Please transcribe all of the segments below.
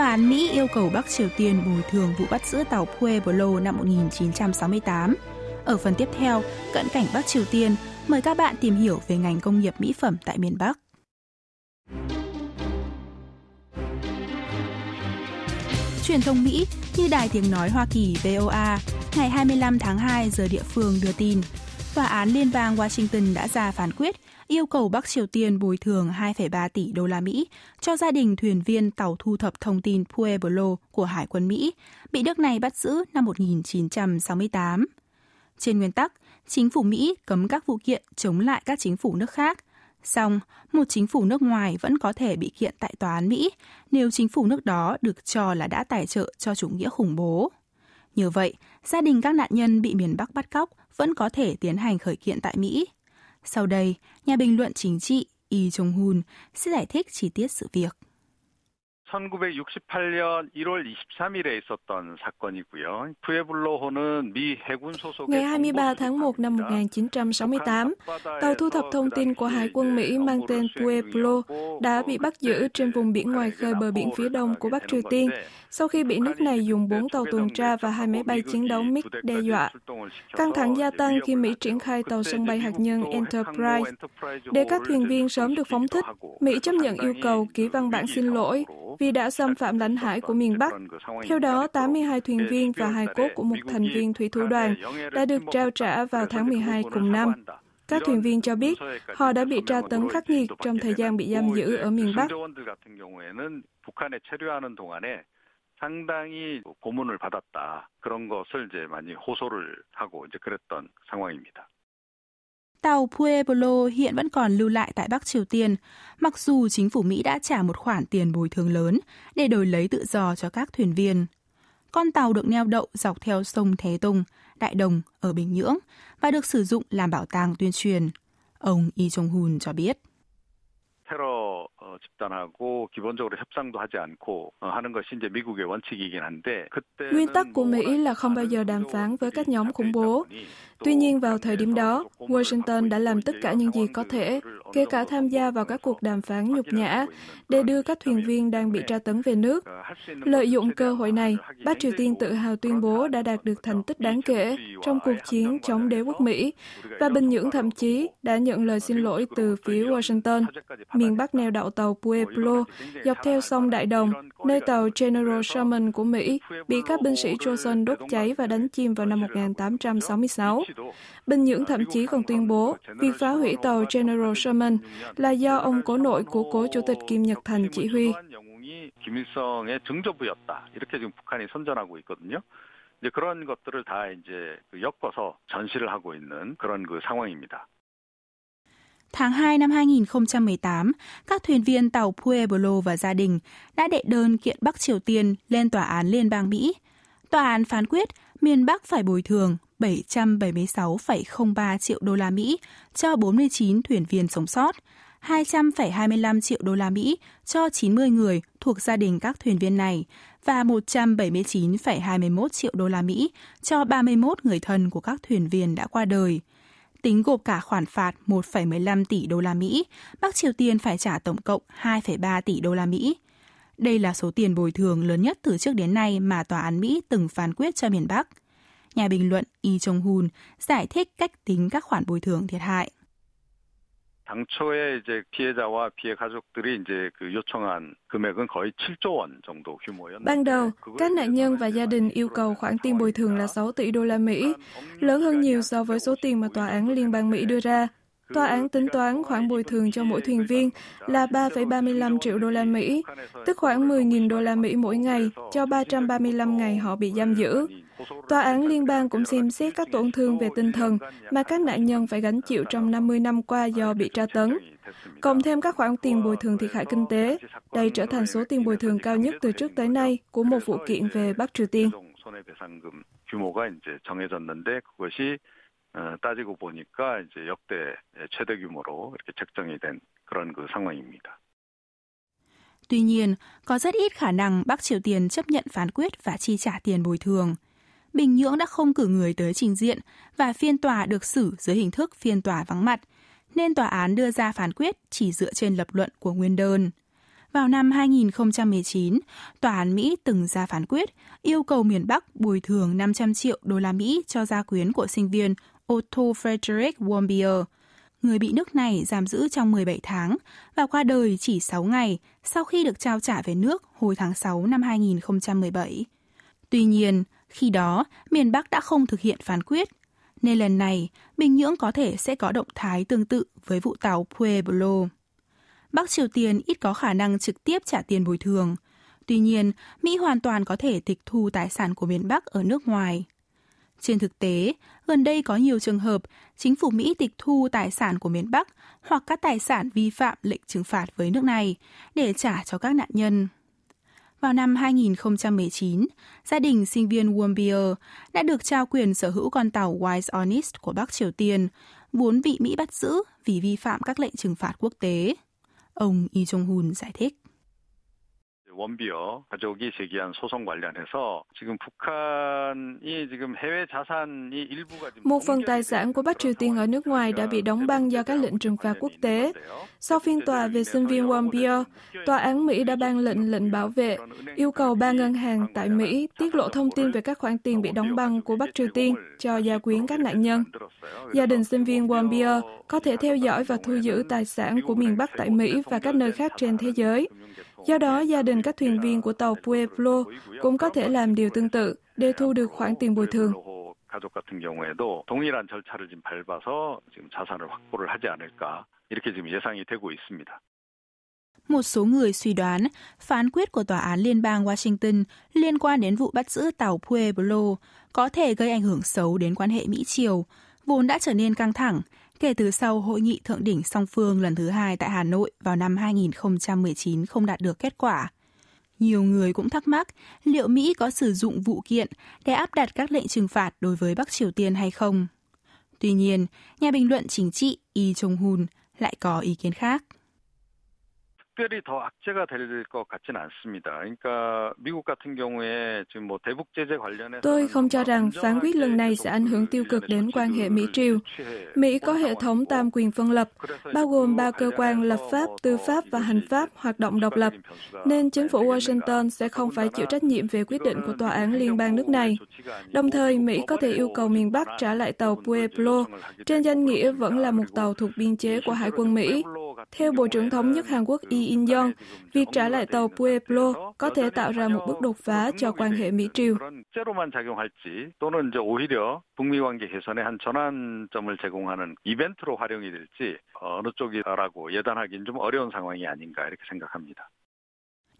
Tòa án Mỹ yêu cầu Bắc Triều Tiên bồi thường vụ bắt giữ tàu Pueblo năm 1968. Ở phần tiếp theo, cận cảnh Bắc Triều Tiên, mời các bạn tìm hiểu về ngành công nghiệp mỹ phẩm tại miền Bắc. Truyền thông Mỹ như Đài Tiếng Nói Hoa Kỳ VOA ngày 25 tháng 2 giờ địa phương đưa tin, Tòa án Liên bang Washington đã ra phán quyết yêu cầu Bắc Triều Tiên bồi thường 2,3 tỷ đô la Mỹ cho gia đình thuyền viên tàu thu thập thông tin Pueblo của Hải quân Mỹ, bị nước này bắt giữ năm 1968. Trên nguyên tắc, chính phủ Mỹ cấm các vụ kiện chống lại các chính phủ nước khác. Song, một chính phủ nước ngoài vẫn có thể bị kiện tại tòa án Mỹ nếu chính phủ nước đó được cho là đã tài trợ cho chủ nghĩa khủng bố. Như vậy, gia đình các nạn nhân bị miền Bắc bắt cóc vẫn có thể tiến hành khởi kiện tại Mỹ. Sau đây, nhà bình luận chính trị Y Jong-hun sẽ giải thích chi tiết sự việc. 1968년 1월 23일에 있었던 사건이고요. 푸에블로호는 미 해군 소속의 Ngày 23 tháng 1 năm 1968, tàu thu thập thông tin của Hải quân Mỹ mang tên Pueblo đã bị bắt giữ trên vùng biển ngoài khơi bờ biển phía đông của Bắc Triều Tiên sau khi bị nước này dùng 4 tàu tuần tra và hai máy bay chiến đấu MiG đe dọa. Căng thẳng gia tăng khi Mỹ triển khai tàu sân bay hạt nhân Enterprise. Để các thuyền viên sớm được phóng thích, Mỹ chấp nhận yêu cầu ký văn bản xin lỗi vì đã xâm phạm lãnh hải của miền Bắc. Theo đó, 82 thuyền viên và hài cốt của một thành viên thủy thủ đoàn đã được trao trả vào tháng 12 cùng năm. Các thuyền viên cho biết họ đã bị tra tấn khắc nghiệt trong thời gian bị giam giữ ở miền Bắc. 상당히 고문을 받았다. 그런 것을 이제 많이 호소를 하고 이제 그랬던 상황입니다. Tàu Pueblo hiện vẫn còn lưu lại tại Bắc Triều Tiên, mặc dù chính phủ Mỹ đã trả một khoản tiền bồi thường lớn để đổi lấy tự do cho các thuyền viên. Con tàu được neo đậu dọc theo sông Thế Tùng, Đại Đồng ở Bình Nhưỡng và được sử dụng làm bảo tàng tuyên truyền. Ông Lee Jong-hun cho biết. 테러 집단하고 기본적으로 협상도 하지 않고 하는 것이 이제 미국의 원칙이긴 한데 그때 Nguyên tắc của Mỹ là không bao giờ đàm phán với các nhóm khủng bố. Tuy nhiên vào thời điểm đó, Washington đã làm tất cả những gì có thể, kể cả tham gia vào các cuộc đàm phán nhục nhã để đưa các thuyền viên đang bị tra tấn về nước. Lợi dụng cơ hội này, Bắc Triều Tiên tự hào tuyên bố đã đạt được thành tích đáng kể trong cuộc chiến chống đế quốc Mỹ và Bình Nhưỡng thậm chí đã nhận lời xin lỗi từ phía Washington. Miền Bắc neo đậu tàu Pueblo dọc theo sông Đại Đồng, nơi tàu General Sherman của Mỹ bị các binh sĩ Johnson đốt cháy và đánh chìm vào năm 1866. Bình Nhưỡng thậm chí còn tuyên bố việc phá hủy tàu General Sherman là do ông cố nội của cố chủ tịch Kim Nhật Thành chỉ huy. 김일성의 증조부였다. 이렇게 지금 북한이 선전하고 있거든요. 이제 그런 것들을 다 이제 엮어서 전시를 하고 있는 그런 그 상황입니다. Tháng 2 năm 2018, các thuyền viên tàu Pueblo và gia đình đã đệ đơn kiện Bắc Triều Tiên lên Tòa án Liên bang Mỹ. Tòa án phán quyết miền Bắc phải bồi thường 776,03 triệu đô la Mỹ cho 49 thuyền viên sống sót, 200,25 triệu đô la Mỹ cho 90 người thuộc gia đình các thuyền viên này và 179,21 triệu đô la Mỹ cho 31 người thân của các thuyền viên đã qua đời. Tính gộp cả khoản phạt 1,15 tỷ đô la Mỹ, Bắc Triều Tiên phải trả tổng cộng 2,3 tỷ đô la Mỹ. Đây là số tiền bồi thường lớn nhất từ trước đến nay mà tòa án Mỹ từng phán quyết cho miền Bắc Nhà bình luận Lee Jong-hun giải thích cách tính các khoản bồi thường thiệt hại. 당초에 이제 피해자와 피해 가족들이 이제 그 요청한 금액은 거의 7조 원 정도 규모였는데 Ban đầu, các nạn nhân và gia đình yêu cầu khoản tiền bồi thường là 6 tỷ đô la Mỹ, lớn hơn nhiều so với số tiền mà tòa án liên bang Mỹ đưa ra. Tòa án tính toán khoản bồi thường cho mỗi thuyền viên là 3,35 triệu đô la Mỹ, tức khoảng 10.000 đô la Mỹ mỗi ngày cho 335 ngày họ bị giam giữ. Tòa án liên bang cũng xem xét các tổn thương về tinh thần mà các nạn nhân phải gánh chịu trong 50 năm qua do bị tra tấn. Cộng thêm các khoản tiền bồi thường thiệt hại kinh tế, đây trở thành số tiền bồi thường cao nhất từ trước tới nay của một vụ kiện về Bắc Triều Tiên. 규모가 이제 정해졌는데 그것이 따지고 보니까 이제 역대 최대 규모로 이렇게 책정이 된 그런 그 상황입니다. Tuy nhiên, có rất ít khả năng Bắc Triều Tiên chấp nhận phán quyết và chi trả tiền bồi thường. Bình Nhưỡng đã không cử người tới trình diện và phiên tòa được xử dưới hình thức phiên tòa vắng mặt, nên tòa án đưa ra phán quyết chỉ dựa trên lập luận của nguyên đơn. Vào năm 2019, tòa án Mỹ từng ra phán quyết yêu cầu miền Bắc bồi thường 500 triệu đô la Mỹ cho gia quyến của sinh viên Otto Frederick Warmbier, người bị nước này giam giữ trong 17 tháng và qua đời chỉ 6 ngày sau khi được trao trả về nước hồi tháng 6 năm 2017. Tuy nhiên, khi đó, miền Bắc đã không thực hiện phán quyết, nên lần này Bình Nhưỡng có thể sẽ có động thái tương tự với vụ tàu Pueblo. Bắc Triều Tiên ít có khả năng trực tiếp trả tiền bồi thường. Tuy nhiên, Mỹ hoàn toàn có thể tịch thu tài sản của miền Bắc ở nước ngoài. Trên thực tế, gần đây có nhiều trường hợp chính phủ Mỹ tịch thu tài sản của miền Bắc hoặc các tài sản vi phạm lệnh trừng phạt với nước này để trả cho các nạn nhân. Vào năm 2019, gia đình sinh viên Wombier đã được trao quyền sở hữu con tàu Wise Honest của Bắc Triều Tiên, vốn bị Mỹ bắt giữ vì vi phạm các lệnh trừng phạt quốc tế. Ông Lee Jong-hun giải thích. 원비어 가족이 제기한 소송 관련해서 지금 북한이 지금 해외 자산이 일부가 một phần tài sản của Bắc Triều Tiên ở nước ngoài đã bị đóng băng do các lệnh trừng phạt quốc tế. Sau phiên tòa về sinh viên Wambio, tòa án Mỹ đã ban lệnh lệnh bảo vệ, yêu cầu ba ngân hàng tại Mỹ tiết lộ thông tin về các khoản tiền bị đóng băng của Bắc Triều Tiên cho gia quyến các nạn nhân. Gia đình sinh viên Wambio có thể theo dõi và thu giữ tài sản của miền Bắc tại Mỹ và các nơi khác trên thế giới. Do đó, gia đình các thuyền viên của tàu Pueblo cũng có thể làm điều tương tự để thu được khoản tiền bồi thường. 가족 같은 경우에도 동일한 절차를 지금 밟아서 지금 자산을 확보를 하지 않을까 이렇게 지금 예상이 되고 있습니다. Một số người suy đoán phán quyết của Tòa án Liên bang Washington liên quan đến vụ bắt giữ tàu Pueblo có thể gây ảnh hưởng xấu đến quan hệ Mỹ-Triều, vốn đã trở nên căng thẳng kể từ sau hội nghị thượng đỉnh song phương lần thứ hai tại Hà Nội vào năm 2019 không đạt được kết quả. Nhiều người cũng thắc mắc liệu Mỹ có sử dụng vụ kiện để áp đặt các lệnh trừng phạt đối với Bắc Triều Tiên hay không. Tuy nhiên, nhà bình luận chính trị Yi Jong-hun lại có ý kiến khác. 특별히 더 악재가 될 것 같지는 않습니다. 그러니까 미국 같은 경우에 지금 뭐 대북 제재 관련해서 Tôi không cho rằng phán quyết lần này sẽ ảnh hưởng tiêu cực đến quan hệ Mỹ-Triều. Mỹ có hệ thống tam quyền phân lập, bao gồm ba cơ quan lập pháp, tư pháp và hành pháp hoạt động độc lập, nên chính phủ Washington sẽ không phải chịu trách nhiệm về quyết định của tòa án liên bang nước này. Đồng thời, Mỹ có thể yêu cầu miền Bắc trả lại tàu Pueblo, trên danh nghĩa vẫn là một tàu thuộc biên chế của Hải quân Mỹ. Theo Bộ trưởng Thống nhất Hàn Quốc Lee In-young, việc trả lại tàu Pueblo có thể tạo ra một bước đột phá cho quan hệ Mỹ-Triều.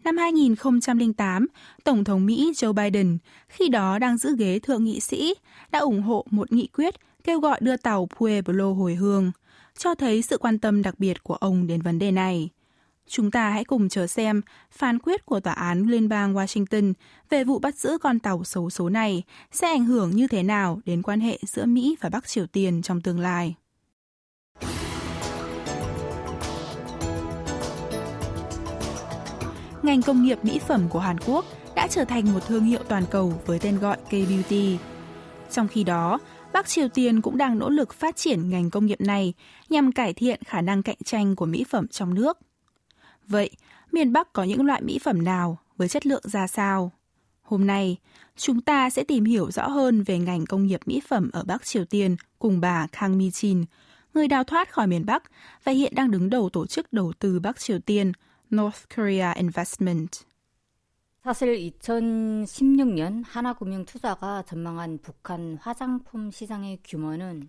Năm 2008, Tổng thống Mỹ Joe Biden, khi đó đang giữ ghế thượng nghị sĩ, đã ủng hộ một nghị quyết kêu gọi đưa tàu Pueblo hồi hương cho thấy sự quan tâm đặc biệt của ông đến vấn đề này. Chúng ta hãy cùng chờ xem phán quyết của Tòa án Liên bang Washington về vụ bắt giữ con tàu xấu số này sẽ ảnh hưởng như thế nào đến quan hệ giữa Mỹ và Bắc Triều Tiên trong tương lai. Ngành công nghiệp mỹ phẩm của Hàn Quốc đã trở thành một thương hiệu toàn cầu với tên gọi K-Beauty. Trong khi đó, Bắc Triều Tiên cũng đang nỗ lực phát triển ngành công nghiệp này nhằm cải thiện khả năng cạnh tranh của mỹ phẩm trong nước. Vậy, miền Bắc có những loại mỹ phẩm nào với chất lượng ra sao? Hôm nay, chúng ta sẽ tìm hiểu rõ hơn về ngành công nghiệp mỹ phẩm ở Bắc Triều Tiên cùng bà Kang Mi-chin, người đào thoát khỏi miền Bắc và hiện đang đứng đầu tổ chức đầu tư Bắc Triều Tiên North Korea Investment. 사실 2016년 하나금융투자가 전망한 북한 화장품 시장의 규모는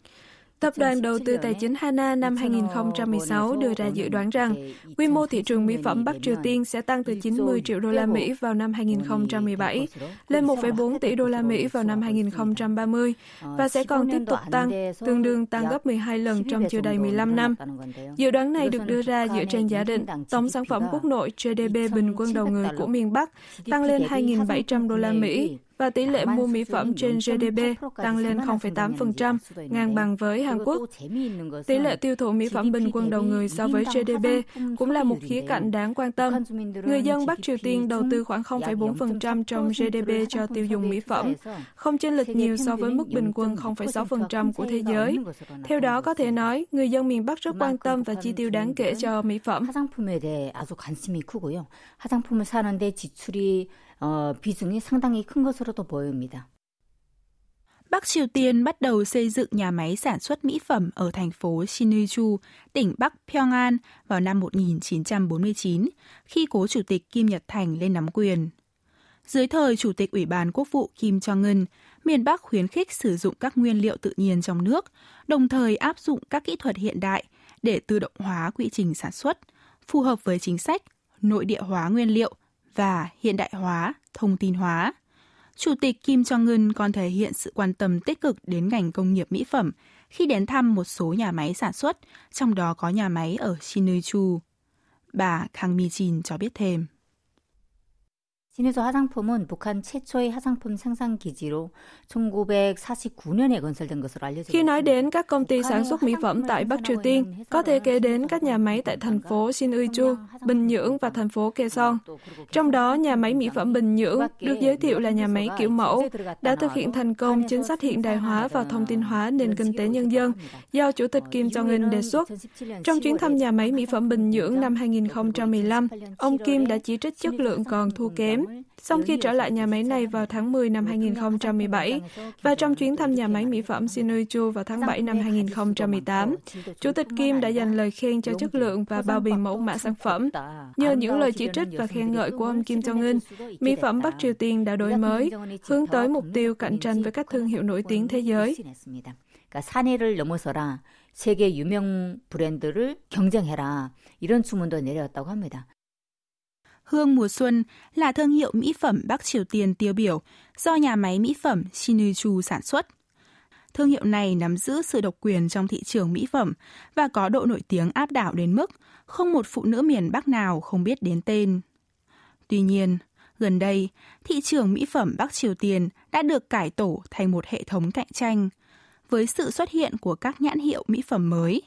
Tập đoàn đầu tư tài chính Hana năm 2016 đưa ra dự đoán rằng quy mô thị trường mỹ phẩm Bắc Triều Tiên sẽ tăng từ 90 triệu đô la Mỹ vào năm 2017 lên 1,4 tỷ đô la Mỹ vào năm 2030 và sẽ còn tiếp tục tăng, tương đương tăng gấp 12 lần trong chưa đầy 15 năm. Dự đoán này được đưa ra dựa trên giả định tổng sản phẩm quốc nội GDP bình quân đầu người của miền Bắc tăng lên 2.700 đô la Mỹ và tỷ lệ mua mỹ phẩm trên GDP tăng lên 0,8%, ngang bằng với Hàn Quốc. Tỷ lệ tiêu thụ mỹ phẩm bình quân đầu người so với GDP cũng là một khía cạnh đáng quan tâm. Người dân Bắc Triều Tiên đầu tư khoảng 0,4% trong GDP cho tiêu dùng mỹ phẩm, không chênh lệch nhiều so với mức bình quân 0,6% của thế giới. Theo đó có thể nói, người dân miền Bắc rất quan tâm và chi tiêu đáng kể cho mỹ phẩm. 화장품을 사는데 지출이 어, 비중이 상당히 큰 것으로 도 보입니다. Bắc Triều Tiên bắt đầu xây dựng nhà máy sản xuất mỹ phẩm ở thành phố Sinuiju, tỉnh Bắc Pyongan vào năm 1949, khi cố chủ tịch Kim Nhật Thành lên nắm quyền. Dưới thời Chủ tịch Ủy ban Quốc vụ Kim Jong-un, miền Bắc khuyến khích sử dụng các nguyên liệu tự nhiên trong nước, đồng thời áp dụng các kỹ thuật hiện đại để tự động hóa quy trình sản xuất, phù hợp với chính sách nội địa hóa nguyên liệu và hiện đại hóa, thông tin hóa. Chủ tịch Kim Jong-un còn thể hiện sự quan tâm tích cực đến ngành công nghiệp mỹ phẩm khi đến thăm một số nhà máy sản xuất, trong đó có nhà máy ở Sinuiju. Bà Kang Mi-jin cho biết thêm. 신의조 화장품은 북한 최초의 화장품 생산 기지로 1949년에 건설된 것으로 알려져 Khi nói đến các công ty sản xuất mỹ phẩm tại Bắc Triều Tiên, có thể kể đến các nhà máy tại thành phố Sinuiju, Bình Nhưỡng và thành phố Kaesong. Trong đó, nhà máy mỹ phẩm Bình Nhưỡng được giới thiệu là nhà máy kiểu mẫu, đã thực hiện thành công chính sách hiện đại hóa và thông tin hóa nền kinh tế nhân dân do Chủ tịch Kim Jong-un đề xuất. Trong chuyến thăm nhà máy mỹ phẩm Bình Nhưỡng năm 2015, ông Kim đã chỉ trích chất lượng còn thua kém Sau khi trở lại nhà máy này vào tháng 10 năm 2017 và trong chuyến thăm nhà máy mỹ phẩm Sinuiju vào tháng 7 năm 2018, Chủ tịch Kim đã dành lời khen cho chất lượng và bao bì mẫu mã sản phẩm. Nhờ những lời chỉ trích và khen ngợi của ông Kim Jong-un, mỹ phẩm Bắc Triều Tiên đã đổi mới, hướng tới mục tiêu cạnh tranh với các thương hiệu nổi tiếng thế giới. 사내를 넘어서라. 세계 유명 브랜드를 경쟁해라. 이런 주문도 내려왔다고 합니다. Hương mùa xuân là thương hiệu mỹ phẩm Bắc Triều Tiên tiêu biểu do nhà máy mỹ phẩm Shinichu sản xuất. Thương hiệu này nắm giữ sự độc quyền trong thị trường mỹ phẩm và có độ nổi tiếng áp đảo đến mức không một phụ nữ miền Bắc nào không biết đến tên. Tuy nhiên, gần đây, thị trường mỹ phẩm Bắc Triều Tiên đã được cải tổ thành một hệ thống cạnh tranh với sự xuất hiện của các nhãn hiệu mỹ phẩm mới,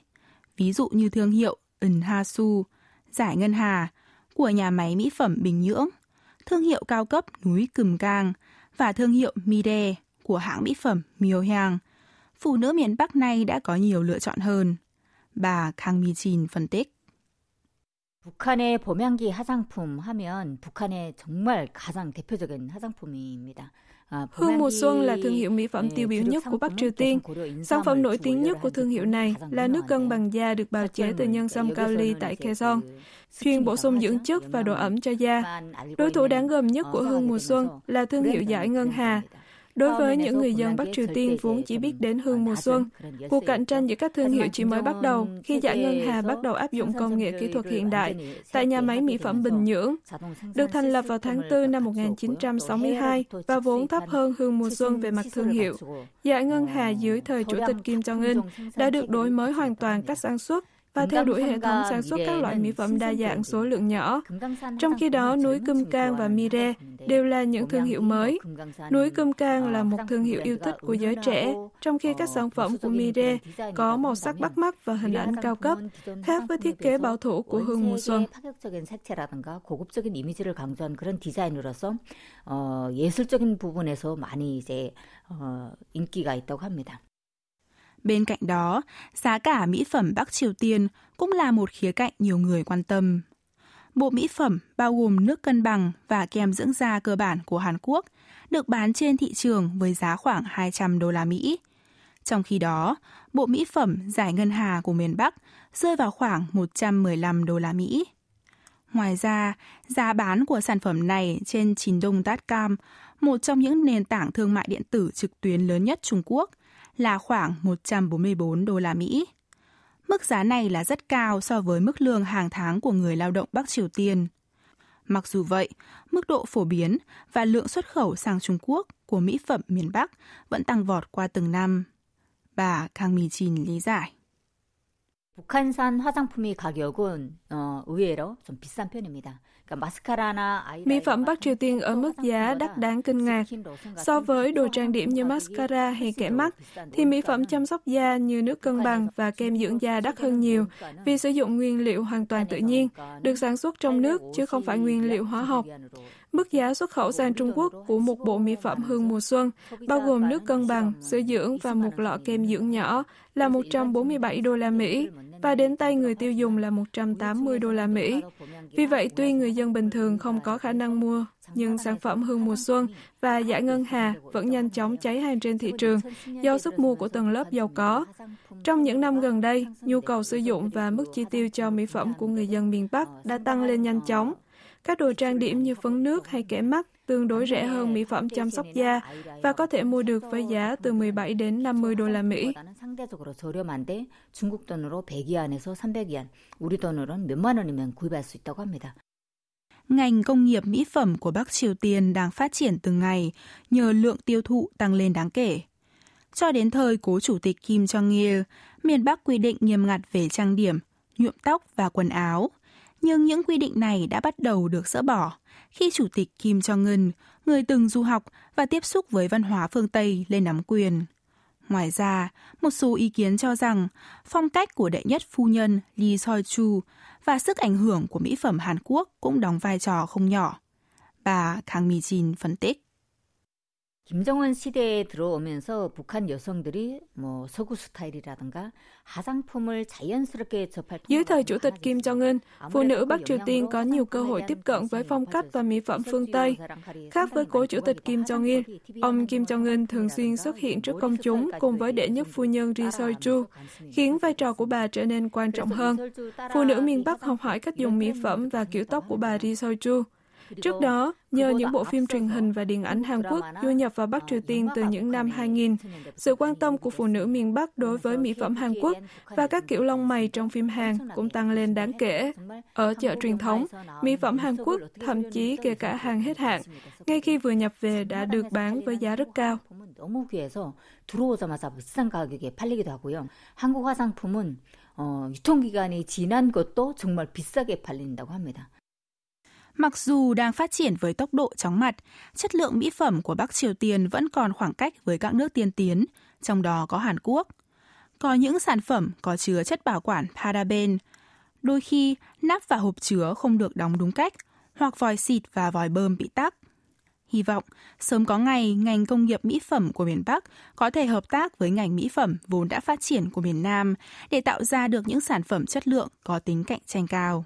ví dụ như thương hiệu Unhasu, Giải Ngân Hà, của nhà máy mỹ phẩm Bình Nhưỡng, thương hiệu cao cấp núi Cừm Cang và thương hiệu Mide của hãng mỹ phẩm Myohyang. Phụ nữ miền Bắc này đã có nhiều lựa chọn hơn. Bà Kang Mi-jin phân tích. 북한의 봄향기 화장품 하면 북한의 정말 가장 대표적인 화장품입니다. Hương mùa xuân là thương hiệu mỹ phẩm tiêu biểu nhất của Bắc Triều Tiên. Sản phẩm nổi tiếng nhất của thương hiệu này là nước cân bằng da được bào chế từ nhân sâm cao ly tại Kaesong, chuyên bổ sung dưỡng chất và độ ẩm cho da. Đối thủ đáng gờm nhất của hương mùa xuân là thương hiệu giải ngân hà, Đối với những người dân Bắc Triều Tiên vốn chỉ biết đến hương mùa xuân, cuộc cạnh tranh giữa các thương hiệu chỉ mới bắt đầu khi giải ngân hà bắt đầu áp dụng công nghệ kỹ thuật hiện đại tại nhà máy mỹ phẩm Bình Nhưỡng. Được thành lập vào tháng 4 năm 1962 và vốn thấp hơn hương mùa xuân về mặt thương hiệu. Giải ngân hà dưới thời Chủ tịch Kim Jong-un đã được đổi mới hoàn toàn cách sản xuất và theo đuổi hệ thống sản xuất các loại mỹ phẩm đa dạng số lượng nhỏ. Trong khi đó, núi Cơm Cang và Mire đều là những thương hiệu mới. Núi Cơm Cang là một thương hiệu yêu thích của giới trẻ, trong khi các sản phẩm của Mire có màu sắc bắt mắt và hình ảnh cao cấp, khác với thiết kế bảo thủ của hương mùa xuân. 고급적인 이미지를 강조한 그런 디자인으로서 어, 예술적인 부분에서 많이 이제 어, 인기가 있다고 합니다. Bên cạnh đó, giá cả mỹ phẩm Bắc Triều Tiên cũng là một khía cạnh nhiều người quan tâm. Bộ mỹ phẩm bao gồm nước cân bằng và kem dưỡng da cơ bản của Hàn Quốc được bán trên thị trường với giá khoảng 200 đô la Mỹ. Trong khi đó, bộ mỹ phẩm giải ngân hà của miền Bắc rơi vào khoảng 115 đô la Mỹ. Ngoài ra, giá bán của sản phẩm này trên Chindong.com, một trong những nền tảng thương mại điện tử trực tuyến lớn nhất Trung Quốc – là khoảng 144 đô la Mỹ. Mức giá này là rất cao so với mức lương hàng tháng của người lao động Bắc Triều Tiên. Mặc dù vậy, mức độ phổ biến và lượng xuất khẩu sang Trung Quốc của mỹ phẩm miền Bắc vẫn tăng vọt qua từng năm. Bà Kang Mi-jin lý giải. 북한산 화장품의 가격은 어, 의외로 좀 비싼 편입니다. Mỹ phẩm Bắc Triều Tiên ở mức giá đắt đáng kinh ngạc. So với đồ trang điểm như mascara hay kẻ mắt, thì mỹ phẩm chăm sóc da như nước cân bằng và kem dưỡng da đắt hơn nhiều vì sử dụng nguyên liệu hoàn toàn tự nhiên, được sản xuất trong nước chứ không phải nguyên liệu hóa học. Mức giá xuất khẩu sang Trung Quốc của một bộ mỹ phẩm hương mùa xuân, bao gồm nước cân bằng, sữa dưỡng và một lọ kem dưỡng nhỏ là 147 đô la Mỹ và đến tay người tiêu dùng là 180 đô la Mỹ. Vì vậy, tuy người dân bình thường không có khả năng mua, nhưng sản phẩm hương mùa xuân và giải ngân hà vẫn nhanh chóng cháy hàng trên thị trường do sức mua của tầng lớp giàu có. Trong những năm gần đây, nhu cầu sử dụng và mức chi tiêu cho mỹ phẩm của người dân miền Bắc đã tăng lên nhanh chóng. Các đồ trang điểm như phấn nước hay kẻ mắt tương đối rẻ hơn mỹ phẩm chăm sóc da và có thể mua được với giá từ 17 đến 50 đô la Mỹ. Ngành công nghiệp mỹ phẩm của Bắc Triều Tiên đang phát triển từng ngày nhờ lượng tiêu thụ tăng lên đáng kể. Cho đến thời cố chủ tịch Kim Jong-il, miền Bắc quy định nghiêm ngặt về trang điểm, nhuộm tóc và quần áo – nhưng những quy định này đã bắt đầu được dỡ bỏ khi chủ tịch Kim Jong-un, người từng du học và tiếp xúc với văn hóa phương Tây lên nắm quyền. Ngoài ra, một số ý kiến cho rằng phong cách của đệ nhất phu nhân Lee Soi-chu và sức ảnh hưởng của mỹ phẩm Hàn Quốc cũng đóng vai trò không nhỏ. Bà Kang Mi-jin phân tích. 김정은 시대에 들어오면서 북한 여성들이 뭐 서구 스타일이라든가 화장품을 자연스럽게 접할 Dưới thời Chủ tịch Kim Jong-un, phụ nữ Bắc Triều Tiên có nhiều cơ hội tiếp cận với phong cách và mỹ phẩm phương Tây. Khác với cố Chủ tịch Kim Jong-il, ông Kim Jong-un thường xuyên xuất hiện trước công chúng cùng với đệ nhất phu nhân Ri Soi-chu, khiến vai trò của bà trở nên quan trọng hơn. Phụ nữ miền Bắc học hỏi cách dùng mỹ phẩm và kiểu tóc của bà Ri Soi-chu. Trước đó, nhờ những bộ phim truyền hình và điện ảnh Hàn Quốc du nhập vào Bắc Triều Tiên từ những năm 2000, sự quan tâm của phụ nữ miền Bắc đối với mỹ phẩm Hàn Quốc và các kiểu lông mày trong phim Hàn cũng tăng lên đáng kể. Ở chợ truyền thống, mỹ phẩm Hàn Quốc thậm chí kể cả hàng hết hạn, ngay khi vừa nhập về đã được bán với giá rất cao. 너무 귀해서 들어오자마자 비싼 가격에 팔리기도 하고요. 한국 화장품은 어, 유통기간이 지난 것도 정말 비싸게 팔린다고 합니다. Mặc dù đang phát triển với tốc độ chóng mặt, chất lượng mỹ phẩm của Bắc Triều Tiên vẫn còn khoảng cách với các nước tiên tiến, trong đó có Hàn Quốc. Có những sản phẩm có chứa chất bảo quản paraben. Đôi khi, nắp và hộp chứa không được đóng đúng cách, hoặc vòi xịt và vòi bơm bị tắc. Hy vọng sớm có ngày ngành công nghiệp mỹ phẩm của miền Bắc có thể hợp tác với ngành mỹ phẩm vốn đã phát triển của miền Nam để tạo ra được những sản phẩm chất lượng có tính cạnh tranh cao.